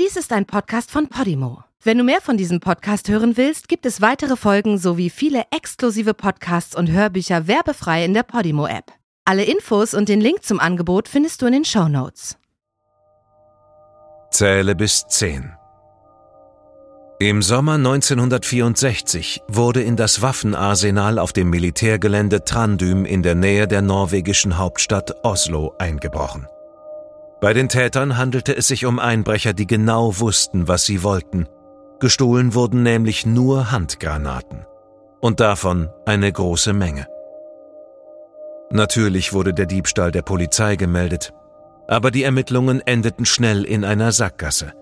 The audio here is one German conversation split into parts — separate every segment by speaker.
Speaker 1: Dies ist ein Podcast von Podimo. Wenn du mehr von diesem Podcast hören willst, gibt es weitere Folgen sowie viele exklusive Podcasts und Hörbücher werbefrei in der Podimo-App. Alle Infos und den Link zum Angebot findest du in den Show Notes.
Speaker 2: Zähle bis 10. Im Sommer 1964 wurde in das Waffenarsenal auf dem Militärgelände Trandum in der Nähe der norwegischen Hauptstadt Oslo eingebrochen. Bei den Tätern handelte es sich um Einbrecher, die genau wussten, was sie wollten. Gestohlen wurden nämlich nur Handgranaten. Und davon eine große Menge. Natürlich wurde der Diebstahl der Polizei gemeldet, aber die Ermittlungen endeten schnell in einer Sackgasse.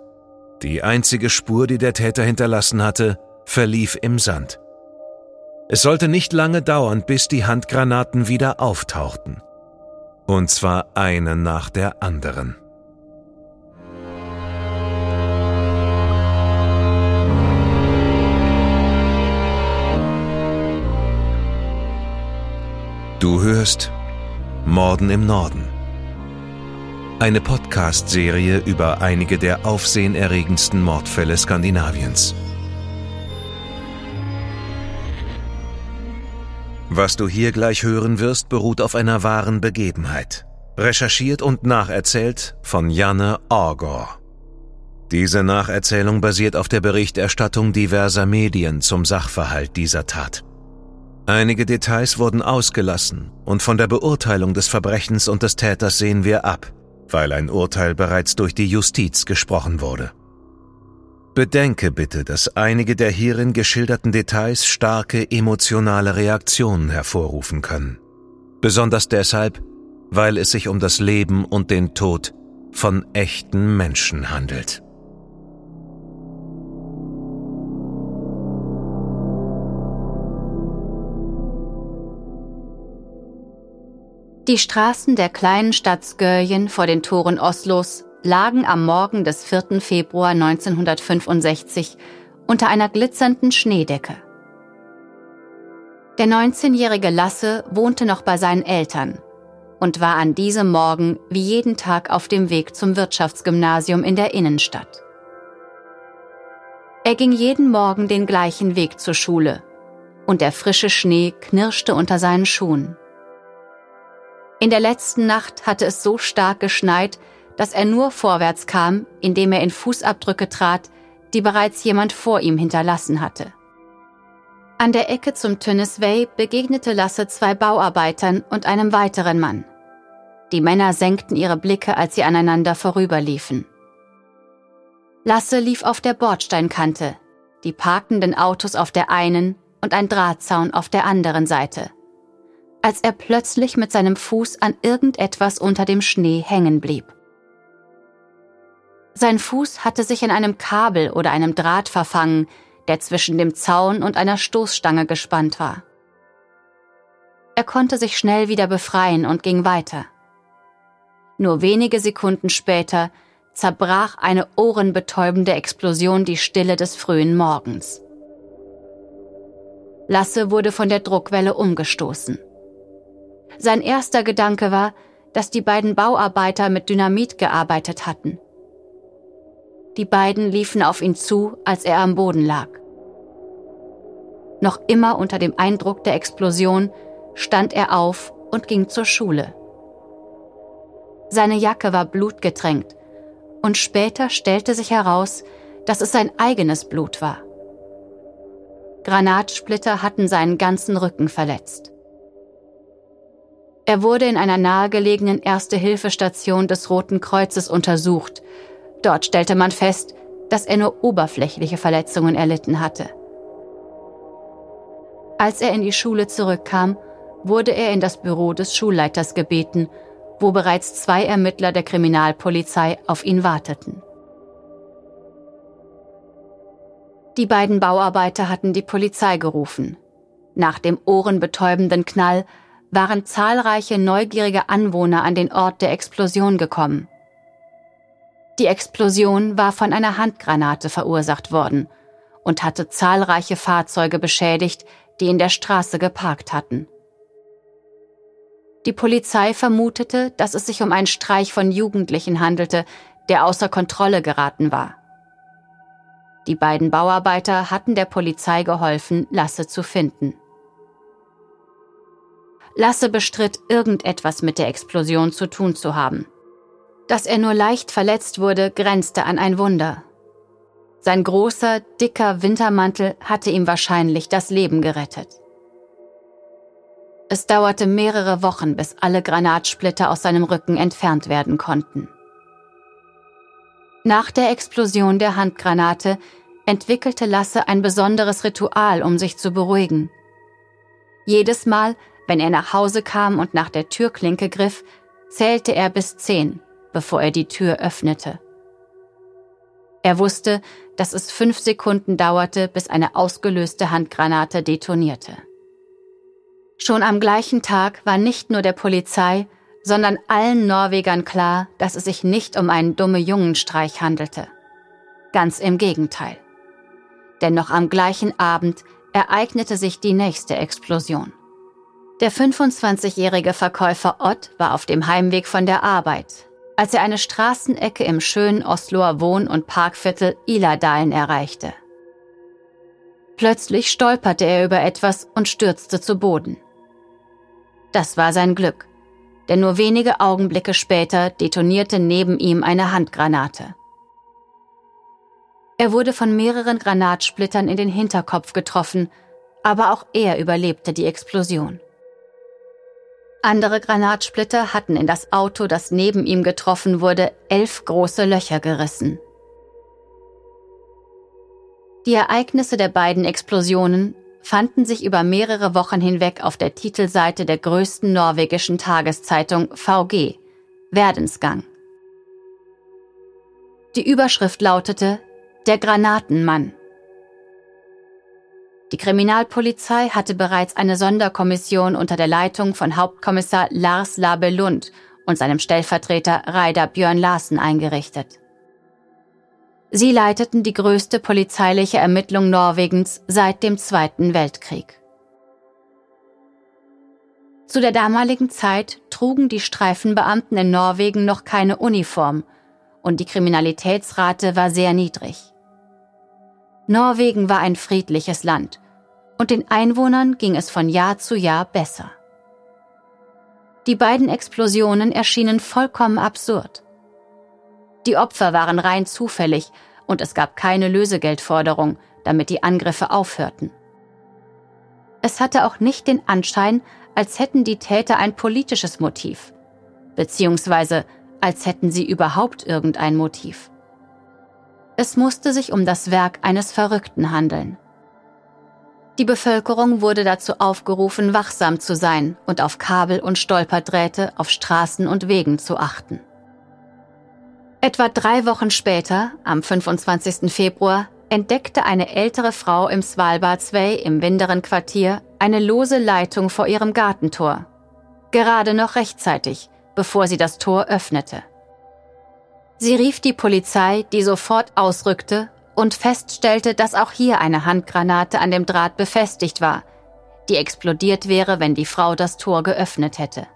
Speaker 2: Die einzige Spur, die der Täter hinterlassen hatte, verlief im Sand. Es sollte nicht lange dauern, bis die Handgranaten wieder auftauchten. Und zwar eine nach der anderen. Du hörst Morden im Norden eine Podcast-Serie über einige der aufsehenerregendsten Mordfälle Skandinaviens. Was du hier gleich hören wirst, beruht auf einer wahren Begebenheit. Recherchiert und nacherzählt von Janne Orgor. Diese Nacherzählung basiert auf der Berichterstattung diverser Medien zum Sachverhalt dieser Tat. Einige Details wurden ausgelassen und von der Beurteilung des Verbrechens und des Täters sehen wir ab weil ein Urteil bereits durch die Justiz gesprochen wurde. Bedenke bitte, dass einige der hierin geschilderten Details starke emotionale Reaktionen hervorrufen können. Besonders deshalb, weil es sich um das Leben und den Tod von echten Menschen handelt.
Speaker 3: Die Straßen der kleinen Stadt Skörjen vor den Toren Oslos lagen am Morgen des 4. Februar 1965 unter einer glitzernden Schneedecke. Der 19-jährige Lasse wohnte noch bei seinen Eltern und war an diesem Morgen wie jeden Tag auf dem Weg zum Wirtschaftsgymnasium in der Innenstadt. Er ging jeden Morgen den gleichen Weg zur Schule und der frische Schnee knirschte unter seinen Schuhen. In der letzten Nacht hatte es so stark geschneit, dass er nur vorwärts kam, indem er in Fußabdrücke trat, die bereits jemand vor ihm hinterlassen hatte. An der Ecke zum Tönnesway begegnete Lasse zwei Bauarbeitern und einem weiteren Mann. Die Männer senkten ihre Blicke, als sie aneinander vorüberliefen. Lasse lief auf der Bordsteinkante, die parkenden Autos auf der einen und ein Drahtzaun auf der anderen Seite als er plötzlich mit seinem Fuß an irgendetwas unter dem Schnee hängen blieb. Sein Fuß hatte sich in einem Kabel oder einem Draht verfangen, der zwischen dem Zaun und einer Stoßstange gespannt war. Er konnte sich schnell wieder befreien und ging weiter. Nur wenige Sekunden später zerbrach eine ohrenbetäubende Explosion die Stille des frühen Morgens. Lasse wurde von der Druckwelle umgestoßen. Sein erster Gedanke war, dass die beiden Bauarbeiter mit Dynamit gearbeitet hatten. Die beiden liefen auf ihn zu, als er am Boden lag. Noch immer unter dem Eindruck der Explosion stand er auf und ging zur Schule. Seine Jacke war blutgetränkt und später stellte sich heraus, dass es sein eigenes Blut war. Granatsplitter hatten seinen ganzen Rücken verletzt. Er wurde in einer nahegelegenen Erste-Hilfe-Station des Roten Kreuzes untersucht. Dort stellte man fest, dass er nur oberflächliche Verletzungen erlitten hatte. Als er in die Schule zurückkam, wurde er in das Büro des Schulleiters gebeten, wo bereits zwei Ermittler der Kriminalpolizei auf ihn warteten. Die beiden Bauarbeiter hatten die Polizei gerufen. Nach dem ohrenbetäubenden Knall waren zahlreiche neugierige Anwohner an den Ort der Explosion gekommen. Die Explosion war von einer Handgranate verursacht worden und hatte zahlreiche Fahrzeuge beschädigt, die in der Straße geparkt hatten. Die Polizei vermutete, dass es sich um einen Streich von Jugendlichen handelte, der außer Kontrolle geraten war. Die beiden Bauarbeiter hatten der Polizei geholfen, Lasse zu finden. Lasse bestritt, irgendetwas mit der Explosion zu tun zu haben. Dass er nur leicht verletzt wurde, grenzte an ein Wunder. Sein großer, dicker Wintermantel hatte ihm wahrscheinlich das Leben gerettet. Es dauerte mehrere Wochen, bis alle Granatsplitter aus seinem Rücken entfernt werden konnten. Nach der Explosion der Handgranate entwickelte Lasse ein besonderes Ritual, um sich zu beruhigen. Jedes Mal, wenn er nach Hause kam und nach der Türklinke griff, zählte er bis zehn, bevor er die Tür öffnete. Er wusste, dass es fünf Sekunden dauerte, bis eine ausgelöste Handgranate detonierte. Schon am gleichen Tag war nicht nur der Polizei, sondern allen Norwegern klar, dass es sich nicht um einen dumme Jungenstreich handelte. Ganz im Gegenteil. Denn noch am gleichen Abend ereignete sich die nächste Explosion. Der 25-jährige Verkäufer Ott war auf dem Heimweg von der Arbeit, als er eine Straßenecke im schönen Osloer Wohn- und Parkviertel Iladalen erreichte. Plötzlich stolperte er über etwas und stürzte zu Boden. Das war sein Glück, denn nur wenige Augenblicke später detonierte neben ihm eine Handgranate. Er wurde von mehreren Granatsplittern in den Hinterkopf getroffen, aber auch er überlebte die Explosion. Andere Granatsplitter hatten in das Auto, das neben ihm getroffen wurde, elf große Löcher gerissen. Die Ereignisse der beiden Explosionen fanden sich über mehrere Wochen hinweg auf der Titelseite der größten norwegischen Tageszeitung VG, Verdensgang. Die Überschrift lautete Der Granatenmann. Die Kriminalpolizei hatte bereits eine Sonderkommission unter der Leitung von Hauptkommissar Lars Labelund und seinem Stellvertreter Reidar Björn Larsen eingerichtet. Sie leiteten die größte polizeiliche Ermittlung Norwegens seit dem Zweiten Weltkrieg. Zu der damaligen Zeit trugen die Streifenbeamten in Norwegen noch keine Uniform und die Kriminalitätsrate war sehr niedrig. Norwegen war ein friedliches Land und den Einwohnern ging es von Jahr zu Jahr besser. Die beiden Explosionen erschienen vollkommen absurd. Die Opfer waren rein zufällig und es gab keine Lösegeldforderung, damit die Angriffe aufhörten. Es hatte auch nicht den Anschein, als hätten die Täter ein politisches Motiv, beziehungsweise als hätten sie überhaupt irgendein Motiv. Es musste sich um das Werk eines Verrückten handeln. Die Bevölkerung wurde dazu aufgerufen, wachsam zu sein und auf Kabel und Stolperdrähte auf Straßen und Wegen zu achten. Etwa drei Wochen später, am 25. Februar, entdeckte eine ältere Frau im Svalbardsvej im Winderen Quartier eine lose Leitung vor ihrem Gartentor. Gerade noch rechtzeitig, bevor sie das Tor öffnete. Sie rief die Polizei, die sofort ausrückte und feststellte, dass auch hier eine Handgranate an dem Draht befestigt war, die explodiert wäre, wenn die Frau das Tor geöffnet hätte.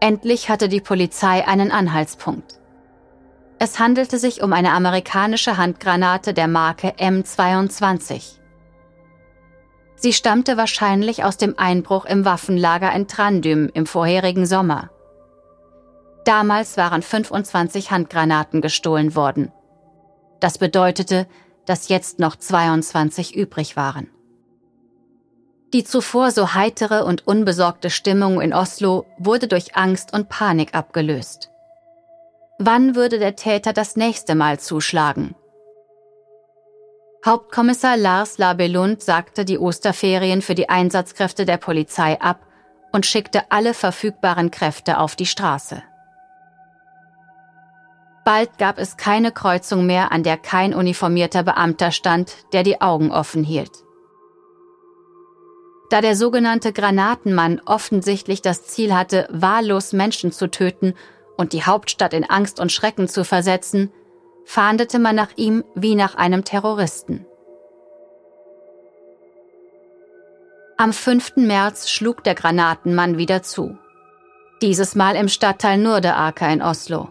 Speaker 3: Endlich hatte die Polizei einen Anhaltspunkt. Es handelte sich um eine amerikanische Handgranate der Marke M22. Sie stammte wahrscheinlich aus dem Einbruch im Waffenlager in Trandym im vorherigen Sommer. Damals waren 25 Handgranaten gestohlen worden. Das bedeutete, dass jetzt noch 22 übrig waren. Die zuvor so heitere und unbesorgte Stimmung in Oslo wurde durch Angst und Panik abgelöst. Wann würde der Täter das nächste Mal zuschlagen? Hauptkommissar Lars Labelund sagte die Osterferien für die Einsatzkräfte der Polizei ab und schickte alle verfügbaren Kräfte auf die Straße. Bald gab es keine Kreuzung mehr, an der kein uniformierter Beamter stand, der die Augen offen hielt. Da der sogenannte Granatenmann offensichtlich das Ziel hatte, wahllos Menschen zu töten und die Hauptstadt in Angst und Schrecken zu versetzen, fahndete man nach ihm wie nach einem Terroristen. Am 5. März schlug der Granatenmann wieder zu. Dieses Mal im Stadtteil Nurdeaker in Oslo.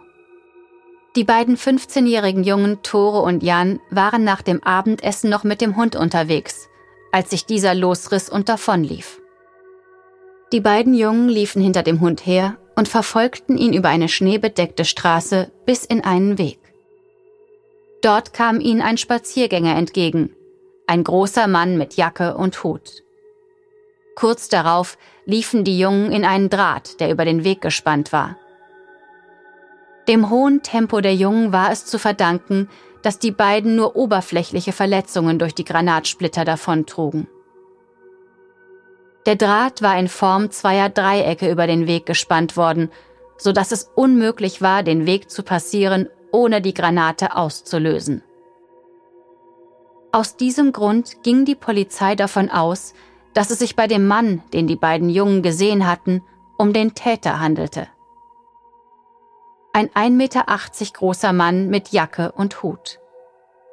Speaker 3: Die beiden 15-jährigen Jungen Tore und Jan waren nach dem Abendessen noch mit dem Hund unterwegs, als sich dieser losriss und davonlief. Die beiden Jungen liefen hinter dem Hund her und verfolgten ihn über eine schneebedeckte Straße bis in einen Weg. Dort kam ihnen ein Spaziergänger entgegen, ein großer Mann mit Jacke und Hut. Kurz darauf liefen die Jungen in einen Draht, der über den Weg gespannt war. Dem hohen Tempo der Jungen war es zu verdanken, dass die beiden nur oberflächliche Verletzungen durch die Granatsplitter davontrugen. Der Draht war in Form zweier Dreiecke über den Weg gespannt worden, so dass es unmöglich war, den Weg zu passieren, ohne die Granate auszulösen. Aus diesem Grund ging die Polizei davon aus, dass es sich bei dem Mann, den die beiden Jungen gesehen hatten, um den Täter handelte. Ein 1,80 Meter großer Mann mit Jacke und Hut.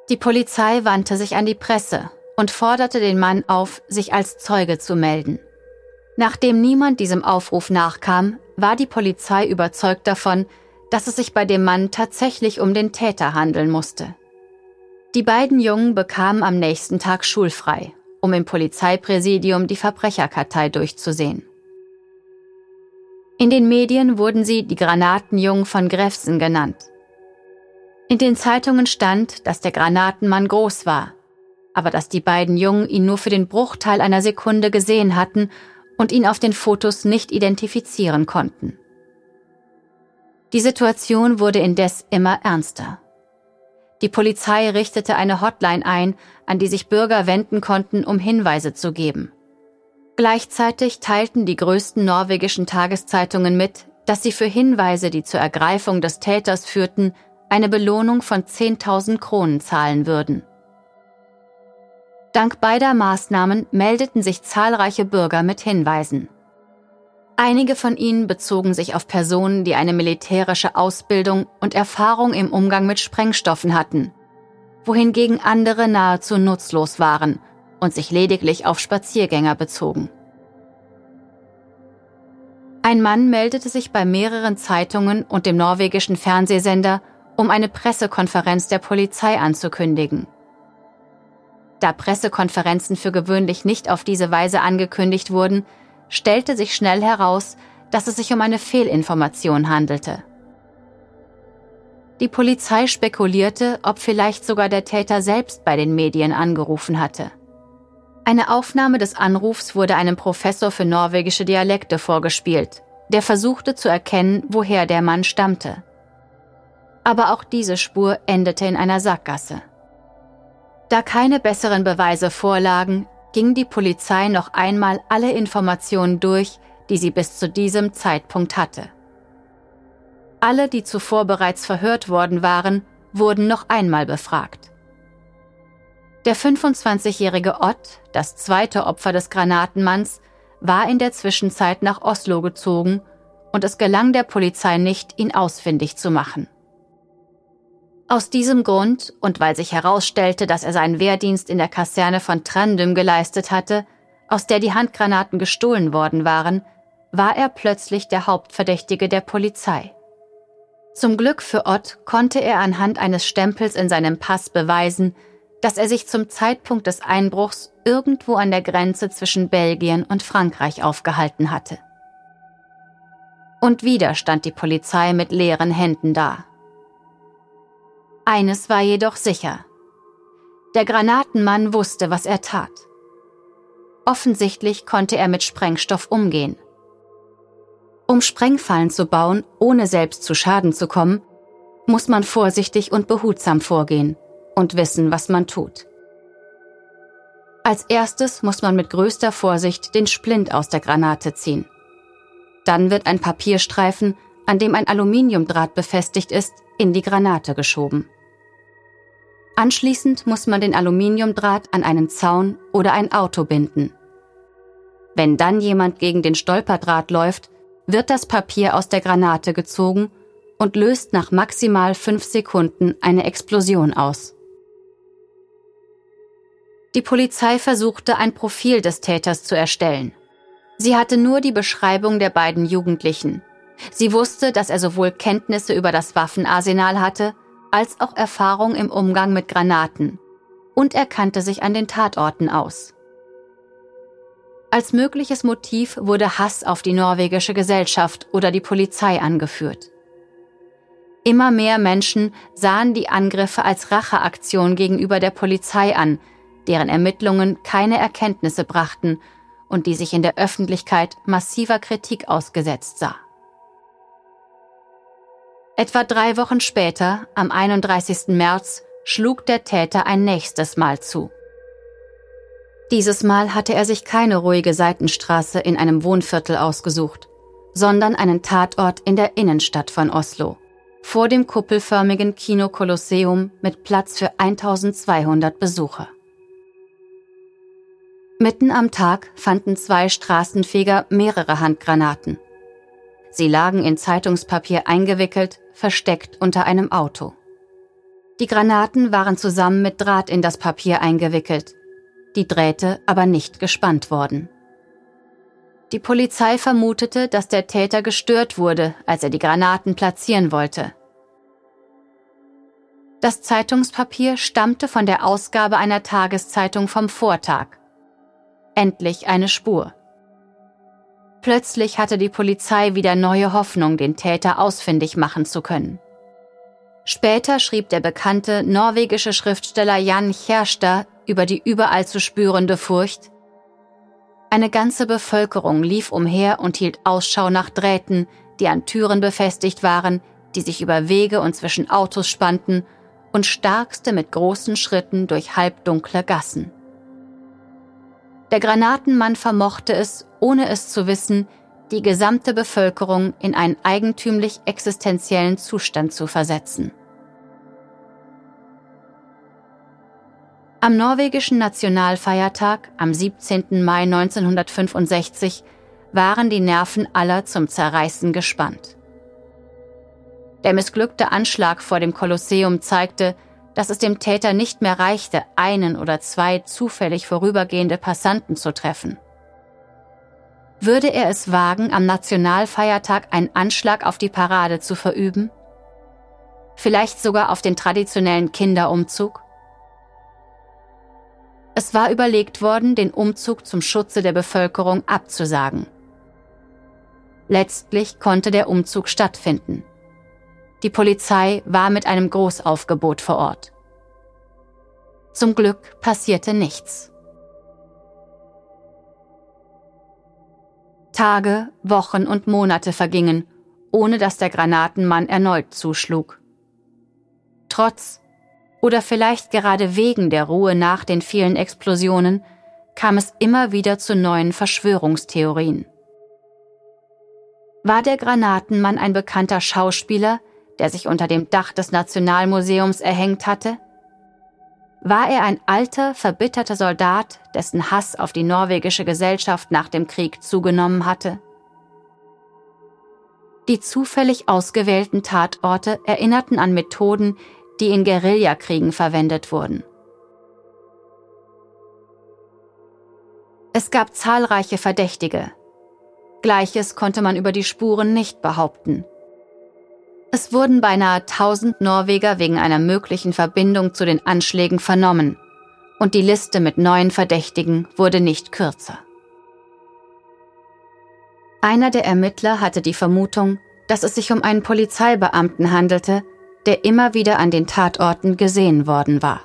Speaker 3: Die Polizei wandte sich an die Presse und forderte den Mann auf, sich als Zeuge zu melden. Nachdem niemand diesem Aufruf nachkam, war die Polizei überzeugt davon, dass es sich bei dem Mann tatsächlich um den Täter handeln musste. Die beiden Jungen bekamen am nächsten Tag schulfrei, um im Polizeipräsidium die Verbrecherkartei durchzusehen. In den Medien wurden sie die Granatenjungen von Grefsen genannt. In den Zeitungen stand, dass der Granatenmann groß war, aber dass die beiden Jungen ihn nur für den Bruchteil einer Sekunde gesehen hatten und ihn auf den Fotos nicht identifizieren konnten. Die Situation wurde indes immer ernster. Die Polizei richtete eine Hotline ein, an die sich Bürger wenden konnten, um Hinweise zu geben. Gleichzeitig teilten die größten norwegischen Tageszeitungen mit, dass sie für Hinweise, die zur Ergreifung des Täters führten, eine Belohnung von 10.000 Kronen zahlen würden. Dank beider Maßnahmen meldeten sich zahlreiche Bürger mit Hinweisen. Einige von ihnen bezogen sich auf Personen, die eine militärische Ausbildung und Erfahrung im Umgang mit Sprengstoffen hatten, wohingegen andere nahezu nutzlos waren und sich lediglich auf Spaziergänger bezogen. Ein Mann meldete sich bei mehreren Zeitungen und dem norwegischen Fernsehsender, um eine Pressekonferenz der Polizei anzukündigen. Da Pressekonferenzen für gewöhnlich nicht auf diese Weise angekündigt wurden, stellte sich schnell heraus, dass es sich um eine Fehlinformation handelte. Die Polizei spekulierte, ob vielleicht sogar der Täter selbst bei den Medien angerufen hatte. Eine Aufnahme des Anrufs wurde einem Professor für norwegische Dialekte vorgespielt, der versuchte zu erkennen, woher der Mann stammte. Aber auch diese Spur endete in einer Sackgasse. Da keine besseren Beweise vorlagen, ging die Polizei noch einmal alle Informationen durch, die sie bis zu diesem Zeitpunkt hatte. Alle, die zuvor bereits verhört worden waren, wurden noch einmal befragt. Der 25-jährige Ott, das zweite Opfer des Granatenmanns, war in der Zwischenzeit nach Oslo gezogen und es gelang der Polizei nicht, ihn ausfindig zu machen. Aus diesem Grund und weil sich herausstellte, dass er seinen Wehrdienst in der Kaserne von Trandum geleistet hatte, aus der die Handgranaten gestohlen worden waren, war er plötzlich der Hauptverdächtige der Polizei. Zum Glück für Ott konnte er anhand eines Stempels in seinem Pass beweisen, dass er sich zum Zeitpunkt des Einbruchs irgendwo an der Grenze zwischen Belgien und Frankreich aufgehalten hatte. Und wieder stand die Polizei mit leeren Händen da. Eines war jedoch sicher. Der Granatenmann wusste, was er tat. Offensichtlich konnte er mit Sprengstoff umgehen. Um Sprengfallen zu bauen, ohne selbst zu Schaden zu kommen, muss man vorsichtig und behutsam vorgehen und wissen, was man tut. Als erstes muss man mit größter Vorsicht den Splint aus der Granate ziehen. Dann wird ein Papierstreifen, an dem ein Aluminiumdraht befestigt ist, in die Granate geschoben. Anschließend muss man den Aluminiumdraht an einen Zaun oder ein Auto binden. Wenn dann jemand gegen den Stolperdraht läuft, wird das Papier aus der Granate gezogen und löst nach maximal fünf Sekunden eine Explosion aus. Die Polizei versuchte ein Profil des Täters zu erstellen. Sie hatte nur die Beschreibung der beiden Jugendlichen, Sie wusste, dass er sowohl Kenntnisse über das Waffenarsenal hatte, als auch Erfahrung im Umgang mit Granaten. Und er kannte sich an den Tatorten aus. Als mögliches Motiv wurde Hass auf die norwegische Gesellschaft oder die Polizei angeführt. Immer mehr Menschen sahen die Angriffe als Racheaktion gegenüber der Polizei an, deren Ermittlungen keine Erkenntnisse brachten und die sich in der Öffentlichkeit massiver Kritik ausgesetzt sah. Etwa drei Wochen später, am 31. März, schlug der Täter ein nächstes Mal zu. Dieses Mal hatte er sich keine ruhige Seitenstraße in einem Wohnviertel ausgesucht, sondern einen Tatort in der Innenstadt von Oslo, vor dem kuppelförmigen Kino Kolosseum mit Platz für 1200 Besucher. Mitten am Tag fanden zwei Straßenfeger mehrere Handgranaten. Sie lagen in Zeitungspapier eingewickelt, versteckt unter einem Auto. Die Granaten waren zusammen mit Draht in das Papier eingewickelt, die Drähte aber nicht gespannt worden. Die Polizei vermutete, dass der Täter gestört wurde, als er die Granaten platzieren wollte. Das Zeitungspapier stammte von der Ausgabe einer Tageszeitung vom Vortag. Endlich eine Spur. Plötzlich hatte die Polizei wieder neue Hoffnung, den Täter ausfindig machen zu können. Später schrieb der bekannte norwegische Schriftsteller Jan Kjærstad über die überall zu spürende Furcht. Eine ganze Bevölkerung lief umher und hielt Ausschau nach Drähten, die an Türen befestigt waren, die sich über Wege und zwischen Autos spannten und starkste mit großen Schritten durch halbdunkle Gassen. Der Granatenmann vermochte es, ohne es zu wissen, die gesamte Bevölkerung in einen eigentümlich existenziellen Zustand zu versetzen. Am norwegischen Nationalfeiertag am 17. Mai 1965 waren die Nerven aller zum Zerreißen gespannt. Der missglückte Anschlag vor dem Kolosseum zeigte, dass es dem Täter nicht mehr reichte, einen oder zwei zufällig vorübergehende Passanten zu treffen. Würde er es wagen, am Nationalfeiertag einen Anschlag auf die Parade zu verüben? Vielleicht sogar auf den traditionellen Kinderumzug? Es war überlegt worden, den Umzug zum Schutze der Bevölkerung abzusagen. Letztlich konnte der Umzug stattfinden. Die Polizei war mit einem Großaufgebot vor Ort. Zum Glück passierte nichts. Tage, Wochen und Monate vergingen, ohne dass der Granatenmann erneut zuschlug. Trotz oder vielleicht gerade wegen der Ruhe nach den vielen Explosionen kam es immer wieder zu neuen Verschwörungstheorien. War der Granatenmann ein bekannter Schauspieler, der sich unter dem Dach des Nationalmuseums erhängt hatte? War er ein alter, verbitterter Soldat, dessen Hass auf die norwegische Gesellschaft nach dem Krieg zugenommen hatte? Die zufällig ausgewählten Tatorte erinnerten an Methoden, die in Guerillakriegen verwendet wurden. Es gab zahlreiche Verdächtige. Gleiches konnte man über die Spuren nicht behaupten. Es wurden beinahe 1000 Norweger wegen einer möglichen Verbindung zu den Anschlägen vernommen und die Liste mit neuen Verdächtigen wurde nicht kürzer. Einer der Ermittler hatte die Vermutung, dass es sich um einen Polizeibeamten handelte, der immer wieder an den Tatorten gesehen worden war.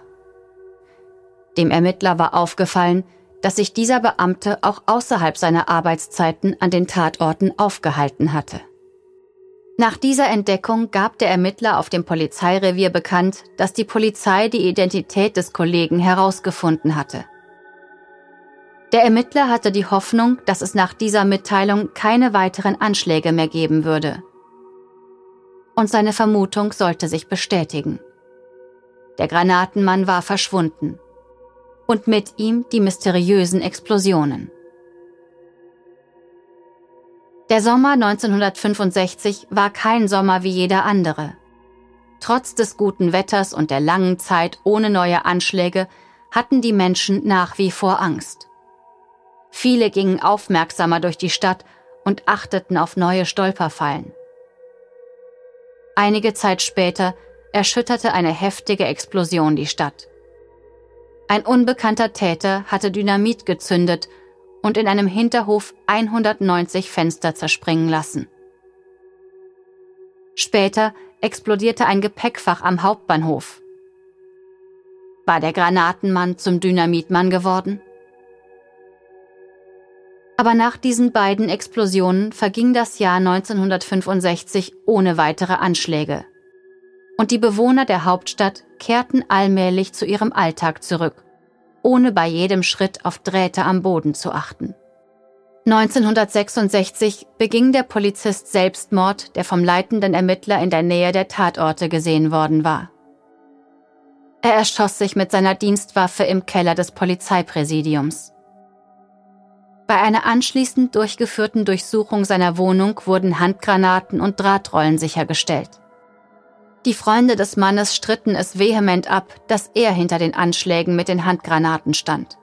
Speaker 3: Dem Ermittler war aufgefallen, dass sich dieser Beamte auch außerhalb seiner Arbeitszeiten an den Tatorten aufgehalten hatte. Nach dieser Entdeckung gab der Ermittler auf dem Polizeirevier bekannt, dass die Polizei die Identität des Kollegen herausgefunden hatte. Der Ermittler hatte die Hoffnung, dass es nach dieser Mitteilung keine weiteren Anschläge mehr geben würde. Und seine Vermutung sollte sich bestätigen. Der Granatenmann war verschwunden. Und mit ihm die mysteriösen Explosionen. Der Sommer 1965 war kein Sommer wie jeder andere. Trotz des guten Wetters und der langen Zeit ohne neue Anschläge hatten die Menschen nach wie vor Angst. Viele gingen aufmerksamer durch die Stadt und achteten auf neue Stolperfallen. Einige Zeit später erschütterte eine heftige Explosion die Stadt. Ein unbekannter Täter hatte Dynamit gezündet und in einem Hinterhof 190 Fenster zerspringen lassen. Später explodierte ein Gepäckfach am Hauptbahnhof. War der Granatenmann zum Dynamitmann geworden? Aber nach diesen beiden Explosionen verging das Jahr 1965 ohne weitere Anschläge. Und die Bewohner der Hauptstadt kehrten allmählich zu ihrem Alltag zurück, ohne bei jedem Schritt auf Drähte am Boden zu achten. 1966 beging der Polizist Selbstmord, der vom leitenden Ermittler in der Nähe der Tatorte gesehen worden war. Er erschoss sich mit seiner Dienstwaffe im Keller des Polizeipräsidiums. Bei einer anschließend durchgeführten Durchsuchung seiner Wohnung wurden Handgranaten und Drahtrollen sichergestellt. Die Freunde des Mannes stritten es vehement ab, dass er hinter den Anschlägen mit den Handgranaten stand.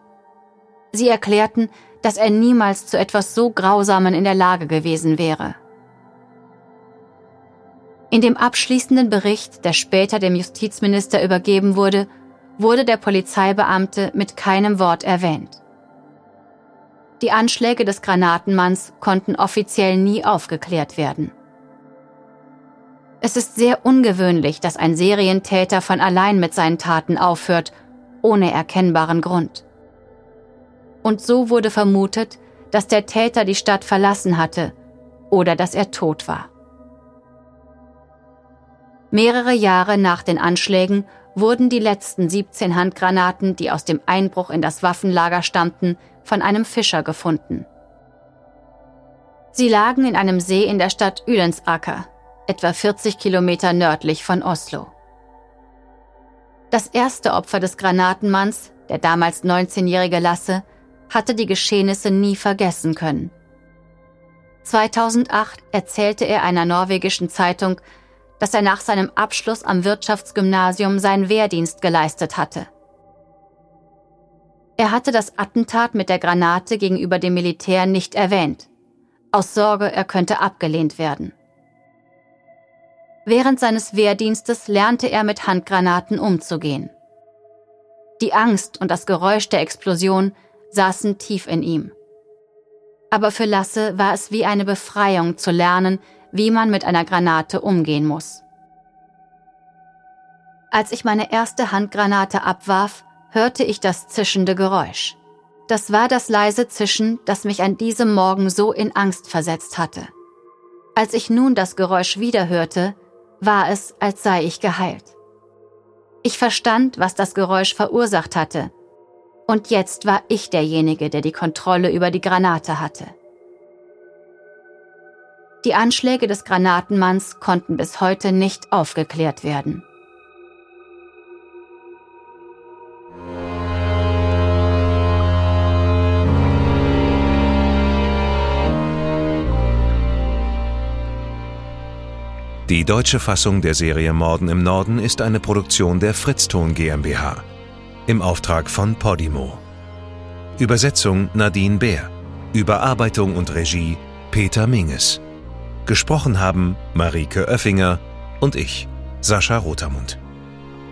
Speaker 3: Sie erklärten, dass er niemals zu etwas so Grausamen in der Lage gewesen wäre. In dem abschließenden Bericht, der später dem Justizminister übergeben wurde, wurde der Polizeibeamte mit keinem Wort erwähnt. Die Anschläge des Granatenmanns konnten offiziell nie aufgeklärt werden. Es ist sehr ungewöhnlich, dass ein Serientäter von allein mit seinen Taten aufhört, ohne erkennbaren Grund. Und so wurde vermutet, dass der Täter die Stadt verlassen hatte oder dass er tot war. Mehrere Jahre nach den Anschlägen wurden die letzten 17 Handgranaten, die aus dem Einbruch in das Waffenlager stammten, von einem Fischer gefunden. Sie lagen in einem See in der Stadt Ülensaker, etwa 40 Kilometer nördlich von Oslo. Das erste Opfer des Granatenmanns, der damals 19-jährige Lasse, hatte die Geschehnisse nie vergessen können. 2008 erzählte er einer norwegischen Zeitung, dass er nach seinem Abschluss am Wirtschaftsgymnasium seinen Wehrdienst geleistet hatte. Er hatte das Attentat mit der Granate gegenüber dem Militär nicht erwähnt, aus Sorge, er könnte abgelehnt werden. Während seines Wehrdienstes lernte er mit Handgranaten umzugehen. Die Angst und das Geräusch der Explosion saßen tief in ihm. Aber für Lasse war es wie eine Befreiung zu lernen, wie man mit einer Granate umgehen muss. Als ich meine erste Handgranate abwarf, hörte ich das zischende Geräusch. Das war das leise Zischen, das mich an diesem Morgen so in Angst versetzt hatte. Als ich nun das Geräusch wieder hörte, war es, als sei ich geheilt. Ich verstand, was das Geräusch verursacht hatte, und jetzt war ich derjenige, der die Kontrolle über die Granate hatte. Die Anschläge des Granatenmanns konnten bis heute nicht aufgeklärt werden.
Speaker 2: Die deutsche Fassung der Serie Morden im Norden ist eine Produktion der Fritzton GmbH im Auftrag von Podimo. Übersetzung Nadine Bär. Überarbeitung und Regie Peter Minges. Gesprochen haben Marike Oeffinger und ich, Sascha Rotermund.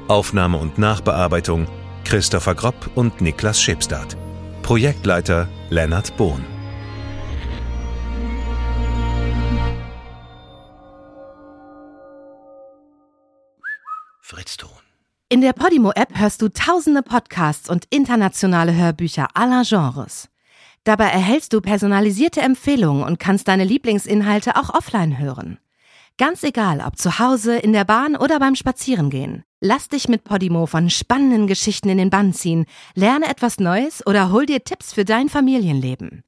Speaker 2: Aufnahme und Nachbearbeitung Christopher Gropp und Niklas Schipstadt. Projektleiter Lennart Bohn.
Speaker 1: Fritzton. In der Podimo-App hörst du tausende Podcasts und internationale Hörbücher aller Genres. Dabei erhältst du personalisierte Empfehlungen und kannst deine Lieblingsinhalte auch offline hören. Ganz egal, ob zu Hause, in der Bahn oder beim Spazierengehen. Lass dich mit Podimo von spannenden Geschichten in den Bann ziehen, lerne etwas Neues oder hol dir Tipps für dein Familienleben.